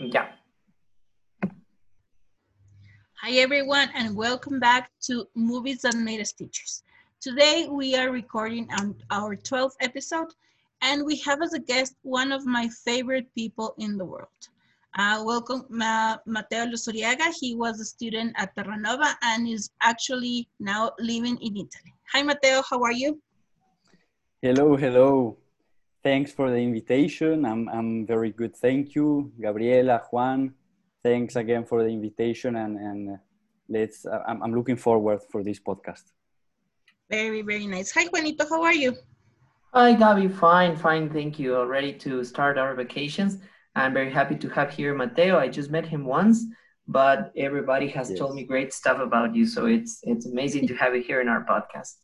Yeah. Hi everyone and welcome back to Movies That Made Us Teachers. Today we are recording on our 12th episode and we have as a guest one of my favorite people in the world. Uh, welcome Ma Mateo Luzuriaga. He was a student at Terranova and is actually now living in Italy. Hi Mateo, how are you? Hello, hello. Thanks for the invitation. I'm, I'm very good. Thank you, Gabriela, Juan. Thanks again for the invitation, and, and uh, let's. Uh, I'm, I'm looking forward for this podcast. Very, very nice. Hi, Juanito. How are you? Hi, Gabi. Fine, fine. Thank you. All ready to start our vacations. I'm very happy to have here Mateo. I just met him once, but everybody has yes. told me great stuff about you. So it's it's amazing to have you here in our podcast.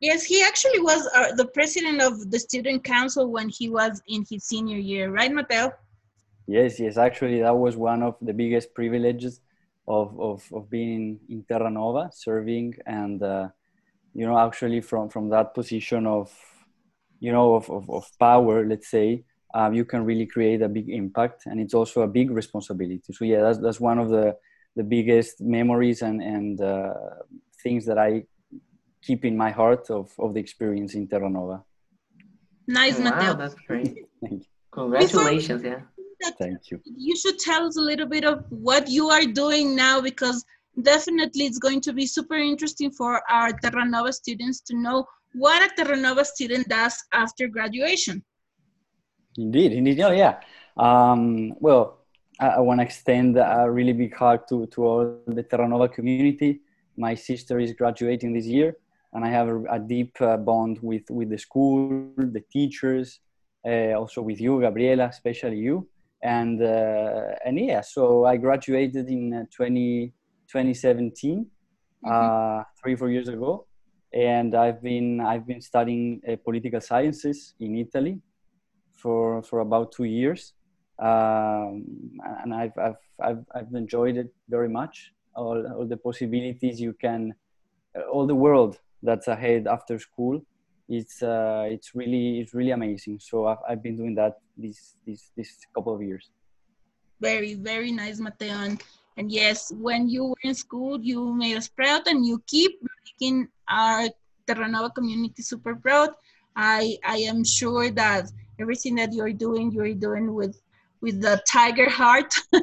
Yes, he actually was uh, the president of the student council when he was in his senior year, right, Mateo? Yes, yes. Actually, that was one of the biggest privileges of, of, of being in Terra Nova, serving, and uh, you know, actually from from that position of, you know, of of, of power, let's say, um, you can really create a big impact, and it's also a big responsibility. So yeah, that's that's one of the the biggest memories and and uh, things that I keep in my heart of, of the experience in Terra Nova. Nice, oh, Mateo. Wow, that's great. Congratulations, yeah. Thank you. You should tell us a little bit of what you are doing now because definitely it's going to be super interesting for our Terra Nova students to know what a Terra Nova student does after graduation. Indeed, indeed. Oh, yeah. Um, well, I, I want to extend a really big hug to, to all the Terra Nova community. My sister is graduating this year and I have a, a deep uh, bond with with the school, the teachers, uh, also with you, Gabriela, especially you, and uh, and yeah. So I graduated in uh, 20, 2017, mm-hmm. Uh, three four years ago, and I've been I've been studying uh, political sciences in Italy for for about two years, um, and I've, I've I've I've enjoyed it very much. All, all the possibilities you can, all the world that's ahead after school. It's uh, it's really it's really amazing. So I've, I've been doing that this this this couple of years. Very very nice mateo and, and yes when you were in school you made us proud and you keep making our terranova community super proud. I i am sure that everything that you're doing you're doing with with the tiger heart.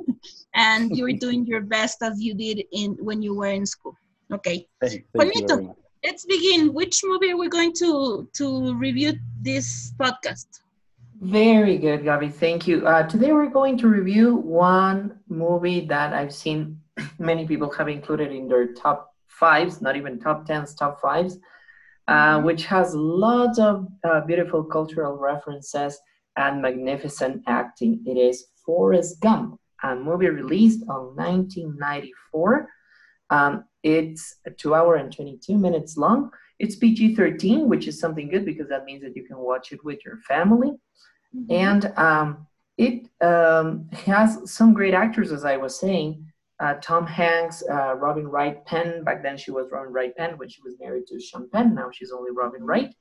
And you're doing your best as you did in when you were in school. Okay. Thank, thank let's begin. Which movie are we going to to review this podcast? Very good, Gabi. Thank you. Uh, today we're going to review one movie that I've seen many people have included in their top fives, not even top tens, top fives, uh, mm-hmm. which has lots of uh, beautiful cultural references and magnificent acting. It is Forrest Gump, a movie released on 1994. Um, it's a two hour and 22 minutes long. It's PG 13, which is something good because that means that you can watch it with your family. Mm-hmm. And um, it um, has some great actors, as I was saying. Uh, Tom Hanks, uh, Robin Wright Penn. Back then, she was Robin Wright Penn when she was married to Sean Penn. Now she's only Robin Wright.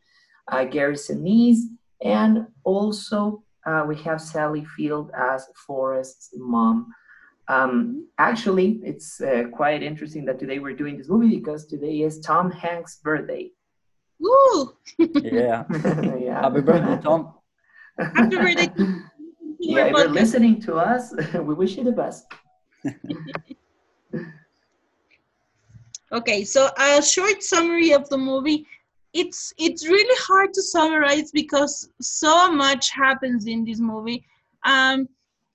Uh, Gary Sinise, and also uh, we have Sally Field as Forrest's mom. Um, actually, it's uh, quite interesting that today we're doing this movie because today is Tom Hanks' birthday. Woo! yeah. yeah. Happy birthday, Tom. Happy birthday. yeah, if you're listening to us, we wish you the best. okay, so a short summary of the movie. It's it's really hard to summarize because so much happens in this movie. Um,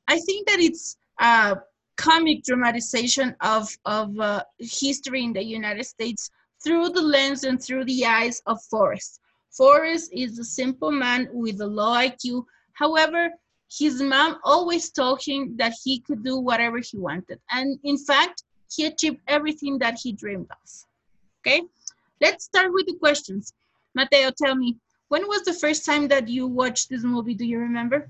I think that it's uh, comic dramatization of, of uh, history in the United States through the lens and through the eyes of Forrest. Forrest is a simple man with a low IQ. However, his mom always told him that he could do whatever he wanted. And in fact, he achieved everything that he dreamed of. Okay, let's start with the questions. Mateo, tell me, when was the first time that you watched this movie? Do you remember?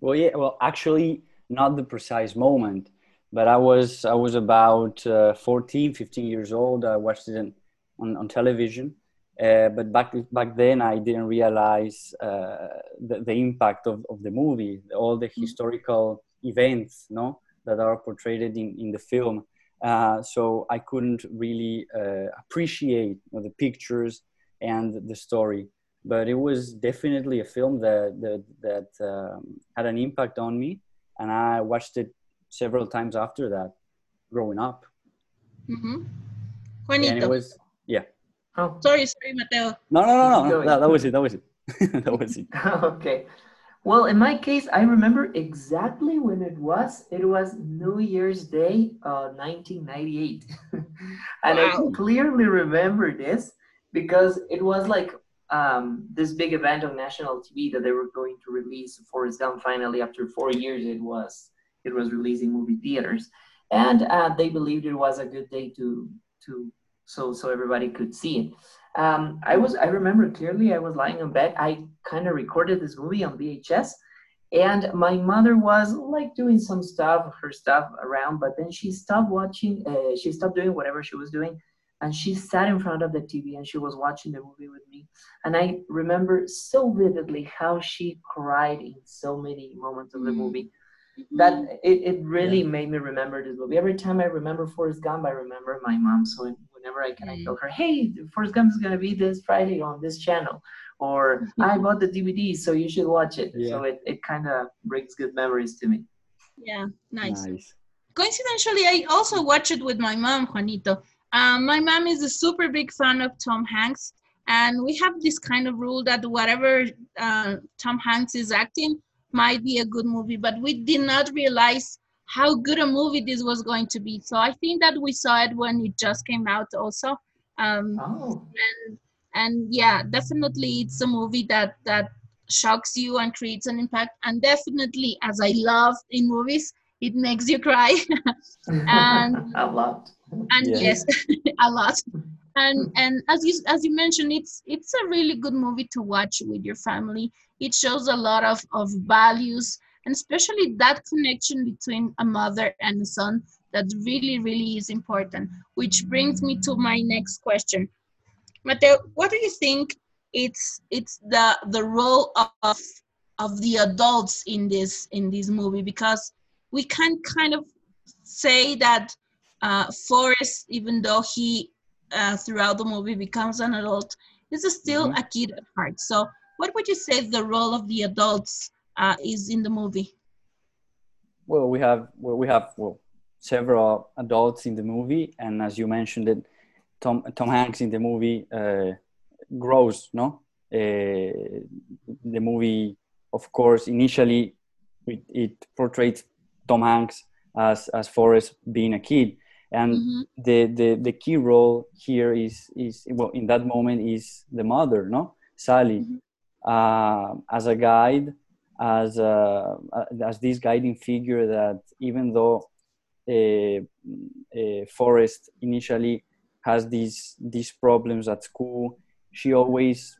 Well, yeah, well, actually, not the precise moment, but I was I was about uh, 14, 15 years old. I watched it on, on television. Uh, but back back then, I didn't realize uh, the, the impact of, of the movie, all the mm-hmm. historical events, no, that are portrayed in, in the film. Uh, so I couldn't really uh, appreciate you know, the pictures and the story. But it was definitely a film that that, that um, had an impact on me, and I watched it several times after that, growing up. Mm-hmm. Juanito. And it was yeah. Oh, sorry, sorry, Mateo. No, no, no, no. That, that was it. That was it. that was it. okay. Well, in my case, I remember exactly when it was. It was New Year's Day, uh, 1998. and wow. I clearly remember this because it was like um, this big event on national TV that they were going to release Forrest Gump finally after four years. It was it was releasing movie theaters, and uh, they believed it was a good day to to so so everybody could see it. Um, I was I remember clearly I was lying in bed. I kind of recorded this movie on VHS, and my mother was like doing some stuff, her stuff around, but then she stopped watching. Uh, she stopped doing whatever she was doing, and she sat in front of the TV and she was watching the movie with me. And I remember so vividly how she cried in so many moments of the mm-hmm. movie mm-hmm. that it, it really yeah. made me remember this movie. Every time I remember Forrest Gump, I remember my mm-hmm. mom. So whenever I can, I mm-hmm. tell her, "Hey, Forrest Gump is gonna be this Friday on this channel," or "I bought the DVD, so you should watch it." Yeah. So it, it kind of brings good memories to me. Yeah, nice. nice. Coincidentally, I also watched it with my mom, Juanito. Um, my mom is a super big fan of Tom Hanks, and we have this kind of rule that whatever uh, Tom Hanks is acting, might be a good movie, but we did not realize how good a movie this was going to be. So I think that we saw it when it just came out also. Um, oh. and, and yeah, definitely it's a movie that, that shocks you and creates an impact. And definitely, as I love in movies, it makes you cry. and a lot. And yeah. yes, a lot. And and as you as you mentioned, it's it's a really good movie to watch with your family it shows a lot of, of values and especially that connection between a mother and a son that really really is important which brings me to my next question Mateo, what do you think it's it's the the role of of the adults in this in this movie because we can kind of say that uh, Forrest, even though he uh, throughout the movie becomes an adult, is still mm-hmm. a kid at heart. So what would you say the role of the adults uh, is in the movie? Well, we have well, we have well, several adults in the movie, and as you mentioned, it Tom Tom Hanks in the movie uh, grows. No, uh, the movie, of course, initially it, it portrays Tom Hanks as as Forrest being a kid, and mm-hmm. the, the the key role here is is well in that moment is the mother, no, Sally. Mm-hmm uh, as a guide, as a, as this guiding figure that even though a, a Forrest initially has these these problems at school, she always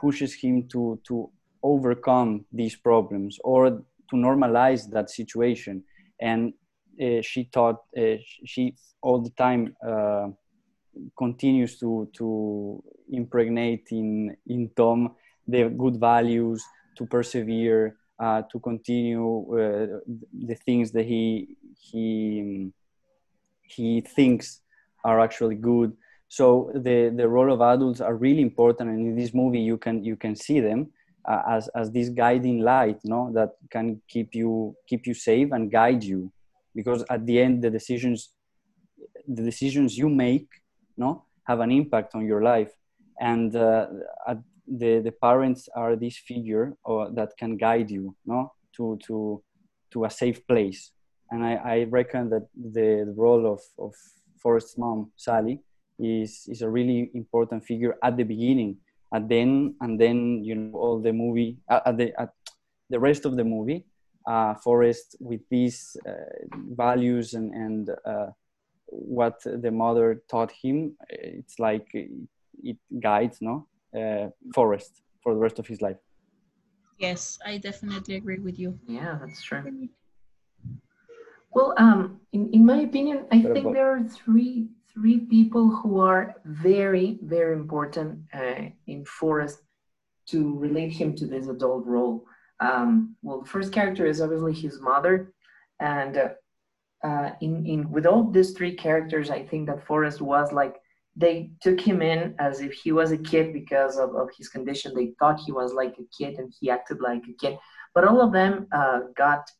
pushes him to to overcome these problems or to normalize that situation. And uh, she taught uh, she all the time uh, continues to to impregnate in in Tom the good values, to persevere, uh, to continue uh, the things that he he he thinks are actually good. So the the role of adults are really important, and in this movie you can you can see them uh, as as this guiding light, no, that can keep you keep you safe and guide you, because at the end the decisions the decisions you make, no, have an impact on your life, and uh, the the parents are this figure or that can guide you no to to to a safe place. And i i reckon that the, role of of forrest's mom sally is is a really important figure at the beginning. And then and then you know all the movie at the at the rest of the movie uh, forrest with these uh, values and and uh, what the mother taught him it's like it guides no uh, Forrest for the rest of his life. Yes, I definitely agree with you. Yeah, that's true. Well, um, in, in my opinion, I think there are three three people who are very very important uh, in Forrest to relate him to this adult role. Um, well, the first character is obviously his mother, and uh, uh, in in with all these three characters, I think that Forrest was like they took him in as if he was a kid because of, of his condition. They thought he was like a kid and he acted like a kid. But all of them uh, got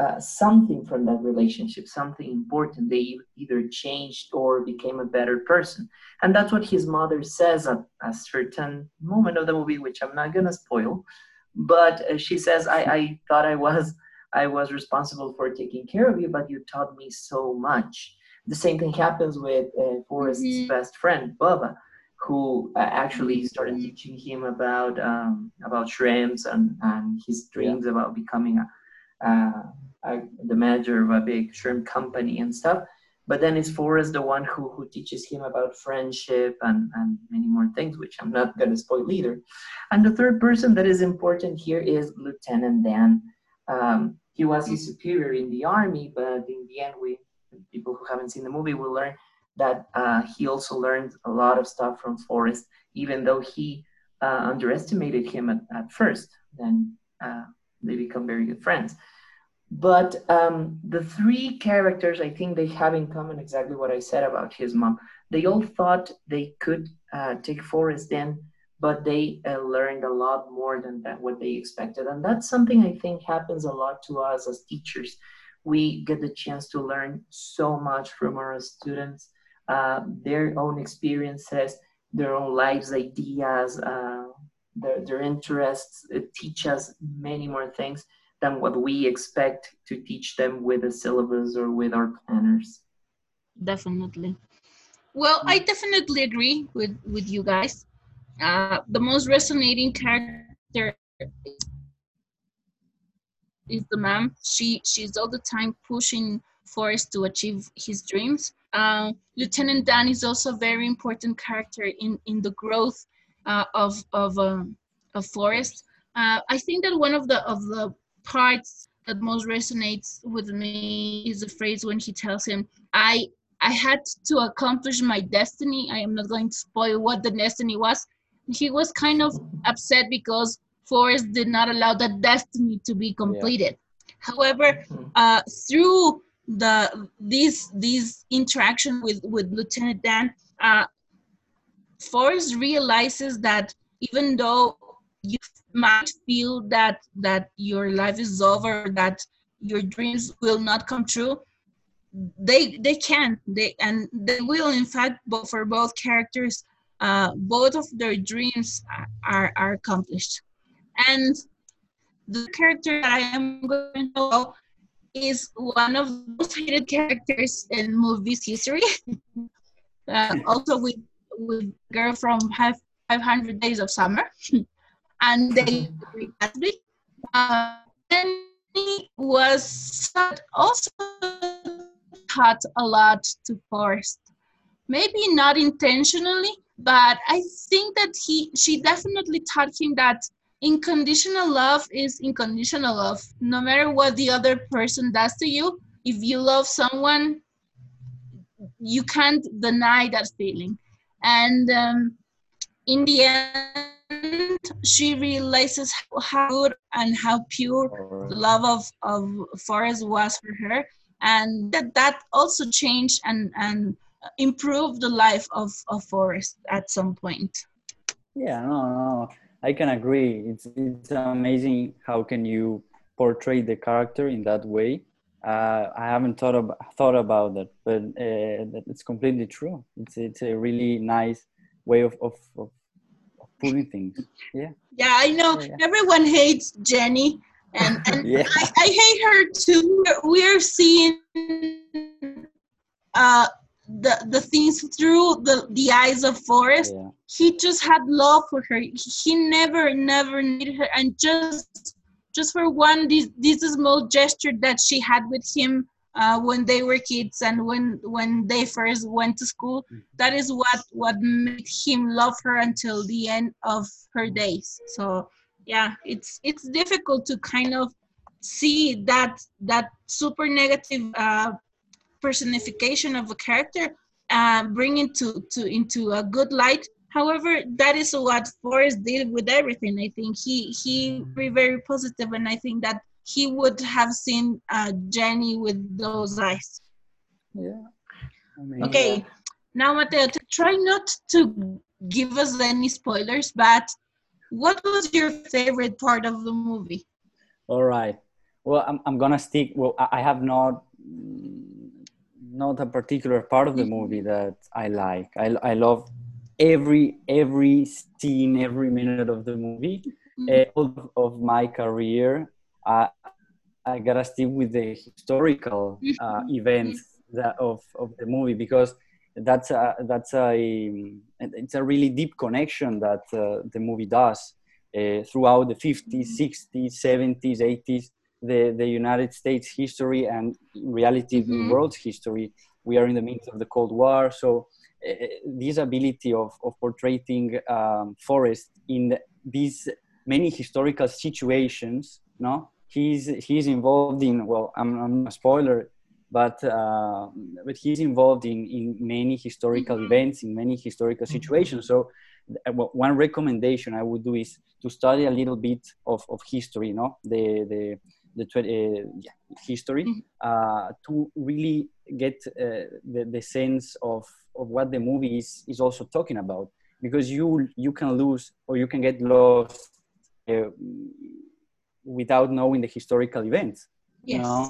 uh, something from that relationship, something important. They either changed or became a better person. And that's what his mother says at a certain moment of the movie, which I'm not going to spoil. But uh, she says, I, I thought I was. I was responsible for taking care of you, but you taught me so much the same thing happens with uh, Forrest's mm-hmm. best friend, Bubba, who uh, actually started teaching him about um, about shrimps and, and his dreams yeah. about becoming a, a, the manager of a big shrimp company and stuff. But then it's Forrest the one who, who teaches him about friendship and, and many more things, which I'm not going to spoil either. And the third person that is important here is Lieutenant Dan. Um, he was his superior in the army, but in the end, we people who haven't seen the movie will learn that uh, he also learned a lot of stuff from Forrest, even though he uh, underestimated him at, at first. Then uh, they become very good friends. But um, the three characters, I think they have in common exactly what I said about his mom. They all thought they could uh, take Forrest in, but they uh, learned a lot more than that, what they expected. And that's something I think happens a lot to us as teachers we get the chance to learn so much from our students, uh, their own experiences, their own lives, ideas, uh, their, their interests it teach us many more things than what we expect to teach them with a syllabus or with our planners. Definitely. Well, I definitely agree with, with you guys. Uh, the most resonating character is the mom. She she's all the time pushing Forrest to achieve his dreams. Uh, Lieutenant Dan is also a very important character in in the growth uh, of of um, of Forrest. Uh, I think that one of the of the parts that most resonates with me is the phrase when he tells him, "I I had to accomplish my destiny. I am not going to spoil what the destiny was." He was kind of upset because Forrest did not allow that destiny to be completed. Yeah. However, uh, through the these these interaction with with Lieutenant Dan, uh, Forrest realizes that even though you might feel that that your life is over, that your dreams will not come true, they they can. They and they will in fact but for both characters uh, both of their dreams are, are accomplished. And the character that I am going to know is one of the most hated characters in movies history. uh, also with with girl from 500 Days of Summer, and they. Uh, he was also taught a lot to Forrest. Maybe not intentionally, but I think that he she definitely taught him that Unconditional love is unconditional love. No matter what the other person does to you, if you love someone, you can't deny that feeling. And um, in the end, she realizes how good and how pure the love of, of Forrest was for her. And that, that also changed and, and improved the life of, of Forrest at some point. Yeah, no, no. I can agree. It's it's amazing how can you portray the character in that way. Uh, I haven't thought about thought about that, but uh, it's completely true. It's it's a really nice way of of, of, putting things. Yeah. Yeah, I know. Yeah, yeah. Everyone hates Jenny, and, and yeah. I, I hate her too. We're seeing uh, the the things through the the eyes of Forrest. Yeah. He just had love for her. He never never needed her, and just just for one this this small gesture that she had with him uh, when they were kids and when when they first went to school mm-hmm. that is what what made him love her until the end of her days. So yeah it's it's difficult to kind of see that that super negative uh, personification of a character uh, bring into to into a good light. However that is what forrest did with everything. I think he he very very positive and i think that he would have seen uh, Jenny with those eyes. Yeah. I mean, Okay, now Mateo, try not to give us any spoilers, but what was your favorite part of the movie? All right. Well, I'm, I'm gonna stick. Well, I I have not not a particular part of the movie that I like. I, I love every every scene, every minute of the movie. Mhm. Uh, of, of my career, I I gotta stick with the historical uh, events that of, of the movie because that's a that's a it's a really deep connection that uh, the movie does uh, throughout the 50s, 60s, 70s, 80s, the the United States history and reality the Mhm. world's history. We are in the midst of the Cold War, so uh, this ability of of portraying um, Forrest in the, these many historical situations, no, he's he's involved in. Well, I'm, I'm a spoiler, but uh, but he's involved in in many historical Mhm. events, in many historical situations. So, uh, one recommendation I would do is to study a little bit of, of history, no, the the the uh, yeah, history Mhm. uh, to really get uh, the, the sense of, of what the movie is, is also talking about because you you can lose or you can get lost without knowing the historical events Yes. know,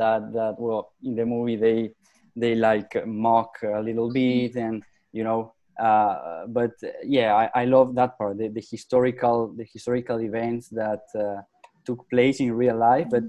that that well in the movie they they like mock a little bit and you know uh, but uh, yeah I, I love that part the, the historical the historical events that uh, took place in real life but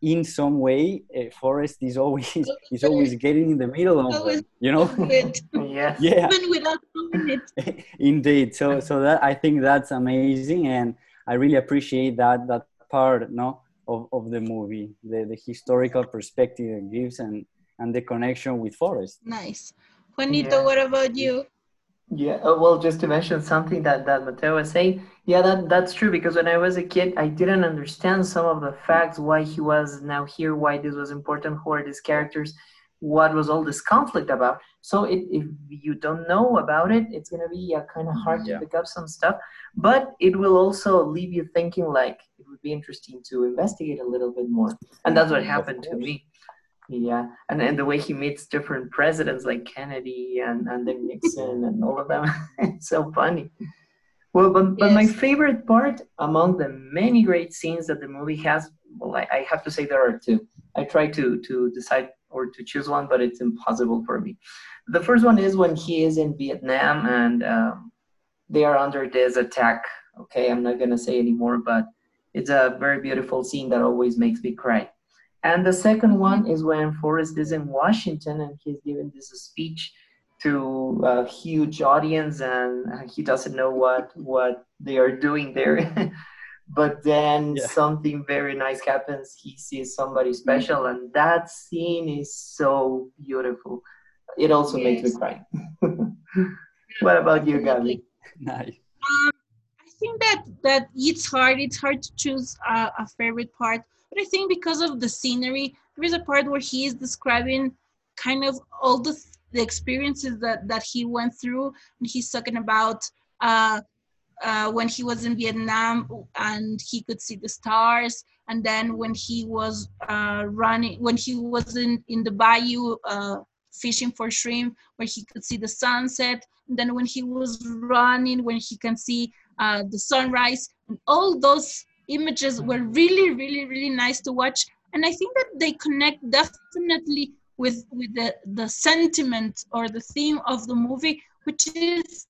in some way uh, Forrest is always is always getting in the middle of Always them you know With, Yes. yeah even without knowing it. indeed so so that i think that's amazing and i really appreciate that that part no of, of the movie the, the historical perspective it gives and and the connection with Forrest Nice. Juanito, Yeah. what about you? Yeah, uh, well, just to mention something that, that Mateo was saying, yeah, that, that's true because when I was a kid, I didn't understand some of the facts, why he was now here, why this was important, who are these characters, what was all this conflict about. So it, if you don't know about it, it's going to be uh, kind of hard Yeah. to pick up some stuff, but it will also leave you thinking like it would be interesting to investigate a little bit more. And that's what happened to me. Yeah, and and the way he meets different presidents like Kennedy and and then Nixon and all of them, it's so funny. Well, but, but my favorite part among the many great scenes that the movie has, well, I, I have to say there are two. I try to to decide or to choose one, but it's impossible for me. The first one is when he is in Vietnam and um, they are under this attack. Okay, I'm not gonna say anymore, but it's a very beautiful scene that always makes me cry. And the second one is when Forrest is in Washington and he's giving this speech to a huge audience and he doesn't know what what they are doing there. but then Yeah. something very nice happens. He sees somebody special and that scene is so beautiful. It also makes me cry. what about you, Gabby? nice Um, I think that that it's hard. It's hard to choose a, a favorite part, but I think because of the scenery, there is a part where he is describing kind of all the the experiences that that he went through, and he's talking about. Uh, uh, when he was in Vietnam and he could see the stars, and then when he was uh, running, when he was in, in the bayou uh, fishing for shrimp, where he could see the sunset, and then when he was running, when he can see uh, the sunrise, and all those images were really, really, really nice to watch. And I think that they connect definitely with with the the sentiment or the theme of the movie, which is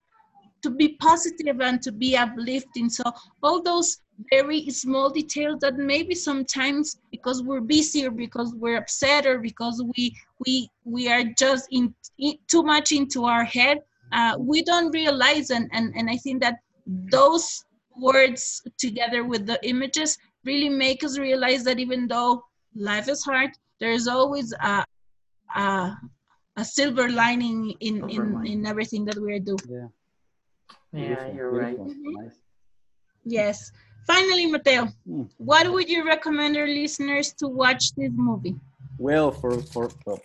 to be positive and to be uplifting. So all those very small details that maybe sometimes because we're busy or because we're upset or because we we we are just in, in too much into our head, uh, we don't realize and, and and I think that those words together with the images really make us realize that even though life is hard, there is always a a, a silver lining in, Silver in, lining. in everything that we are doing. yeah Yeah, beautiful, you're right. beautiful, nice Yes. Finally, Mateo, Hmm. what would you recommend our listeners to watch this movie? Well, for, for well,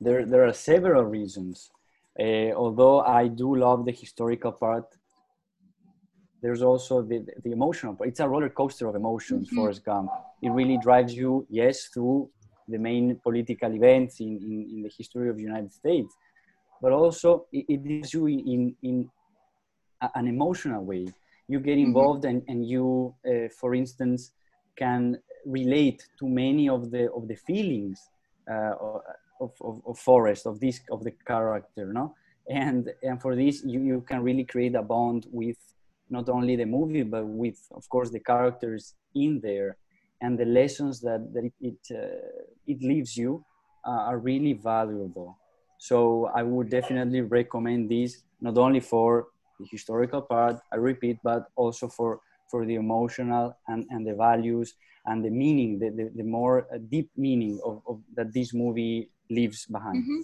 there, there are several reasons. Uh, although I do love the historical part, there's also the, the emotional part. It's a roller coaster of emotions, Mhm. Forrest Gump. It really drives you, yes, through the main political events in, in, in the history of the United States, but also it, it gives you in, in, in a- an emotional way. You get Mhm. involved and, and you, uh, for instance, can relate to many of the, of the feelings uh, of, of, of Forrest, of this, of the character, no? And, and for this, you, you can really create a bond with not only the movie but with of course the characters in there and the lessons that, that it it, uh, it leaves you uh, are really valuable so i would definitely recommend this not only for the historical part i repeat but also for for the emotional and, and the values and the meaning the, the, the more uh, deep meaning of, of that this movie leaves behind Mhm.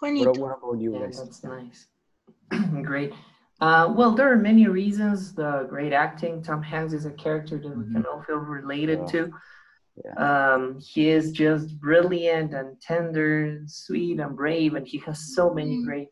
what, Juanito. what about you Yeah, guys that's nice. great. Uh, well, there are many reasons. The great acting. Tom Hanks is a character that we can all feel related Yeah. to. Yeah. Um, he is just brilliant and tender, and sweet and brave, and he has so many Mhm. great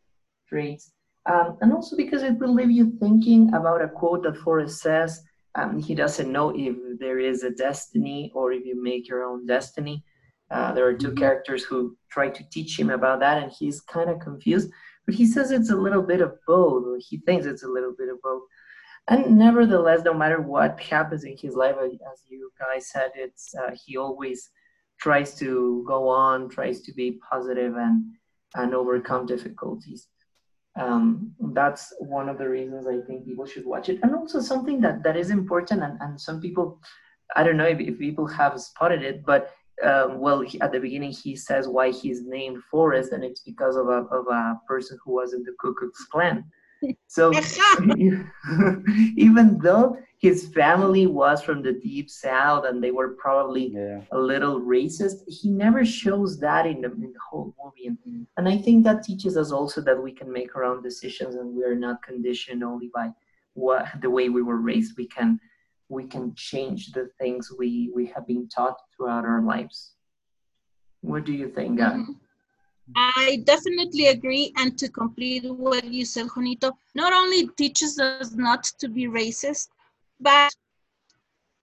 traits. Um, and also because it will leave you thinking about a quote that Forrest says. Um, he doesn't know if there is a destiny or if you make your own destiny. Uh, there are 2 Mhm. characters who try to teach him about that, and he's kind of confused. But he says it's a little bit of both. or He thinks it's a little bit of both. And nevertheless, no matter what happens in his life, as you guys said, it's uh, he always tries to go on, tries to be positive and and overcome difficulties. Um, that's one of the reasons I think people should watch it. And also something that, that is important, and, and some people, I don't know if, if people have spotted it, but um, well, he, at the beginning he says why he's named Forrest, and it's because of a, of a person who was in the Ku Klux Klan. So even though his family was from the deep south and they were probably yeah a little racist, he never shows that in the, in the whole movie. And, and I think that teaches us also that we can make our own decisions and we are not conditioned only by what the way we were raised. We can we can change the things we, we have been taught throughout our lives. What do you think, Gabi? Mhm. I definitely agree. And to complete what you said, Juanito, not only teaches us not to be racist, but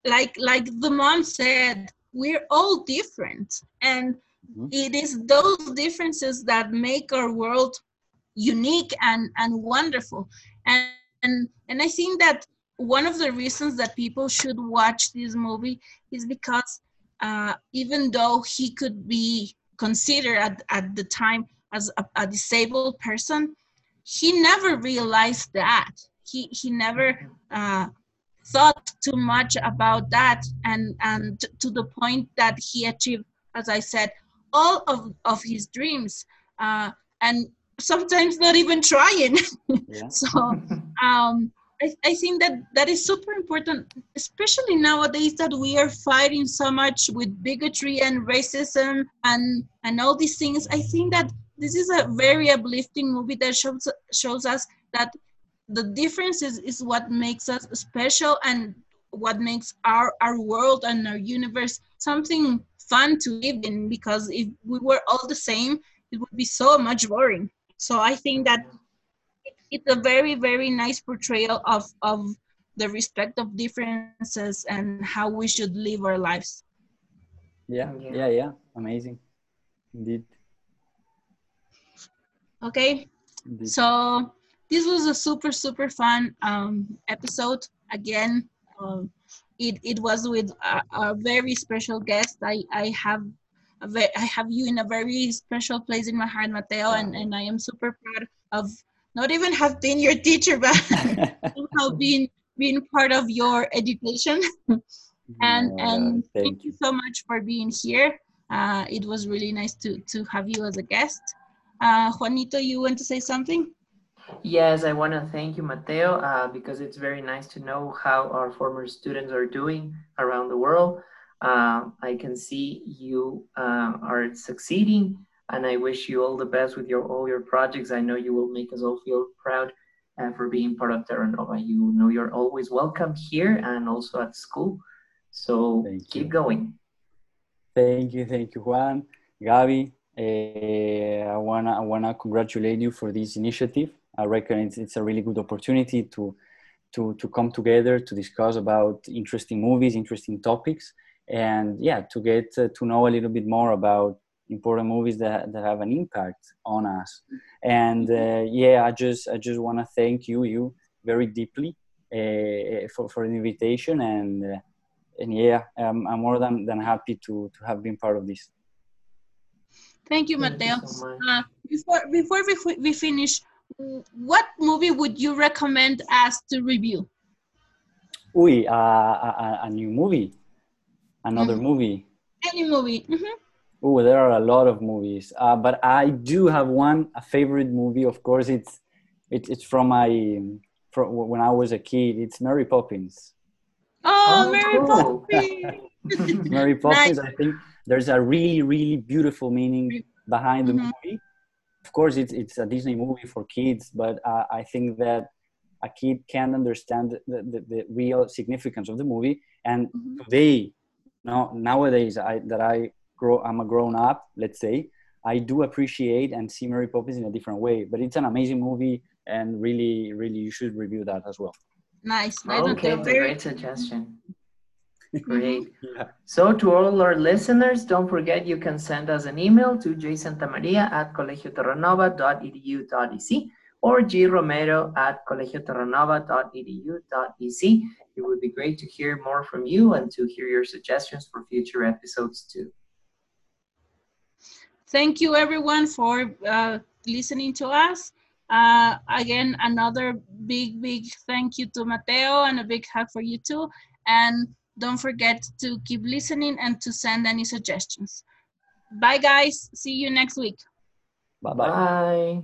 like like the mom said, we're all different. And Mhm. it is those differences that make our world unique and, and wonderful. And, and and I think that one of the reasons that people should watch this movie is because uh, even though he could be considered at, at the time as a, a disabled person, he never realized that. He he never uh, thought too much about that, and and to the point that he achieved, as I said, all of of his dreams, uh, and sometimes not even trying. yeah so um, I, I think that that is super important, especially nowadays that we are fighting so much with bigotry and racism and and all these things. I think that this is a very uplifting movie that shows shows us that the difference is, is what makes us special and what makes our our world and our universe something fun to live in. Because if we were all the same, it would be so much boring. So I think that it's a very very nice portrayal of of the respect of differences and how we should live our lives. Yeah Yeah. yeah yeah. Amazing. Indeed. Okay indeed. so this was a super super fun um, episode. Again um, it, it was with a, a very special guest. I i have a ve- I have you in a very special place in my heart, Mateo, and, and I am super proud of not even have been your teacher, but somehow being being part of your education. and Oh, and thank thank you so much for being here. Uh, it was really nice to to have you as a guest. Uh, Juanito, you want to say something? Yes, I want to thank you, Mateo, uh, because it's very nice to know how our former students are doing around the world. Uh, I can see you uh, are succeeding, and I wish you all the best with your all your projects. I know you will make us all feel proud uh, for being part of Terra Nova. You know you're always welcome here and also at school. So Thank keep you. going. Thank you, thank you, Juan, Gabi. eh, I wanna I wanna congratulate you for this initiative. I reckon it's, it's a really good opportunity to to to come together to discuss about interesting movies, interesting topics, and yeah, to get uh, to know a little bit more about important movies that, that have an impact on us. And uh, yeah, I just I just want to thank you you very deeply uh, for for the invitation and. Uh, and yeah, um, I'm more than, than happy to, to have been part of this. Thank you, Mateo. So uh, before before we, we finish, what movie would you recommend us to review? Uy, uh, a, a, new movie, another mm -hmm. movie. Any movie. Mm -hmm. Oh, there are a lot of movies, uh, but I do have one a favorite movie. Of course, it's it, it's from my from when I was a kid. It's Mary Poppins. Oh, oh Mary cool. Poppins! Mary Poppins. Nice. I think there's a really really beautiful meaning behind the mm -hmm. movie of course it's, it's a disney movie for kids but uh, i think that a kid can understand the, the, the real significance of the movie and mm-hmm. today now nowadays I, that i grow i'm a grown up let's say i do appreciate and see mary poppins in a different way but it's an amazing movie and really really you should review that as well nice okay great suggestion Great. Yeah. So to all our listeners, don't forget you can send us an email to jsantamaria at colegioterranova.edu.ec or gromero at colegioterranova.edu.ec. It would be great to hear more from you and to hear your suggestions for future episodes too. Thank you everyone for uh, listening to us. Uh, again, another big, big thank you to Mateo and a big hug for you too. And don't forget to keep listening and to send any suggestions. Bye, guys. See you next week. Bye-bye. Bye.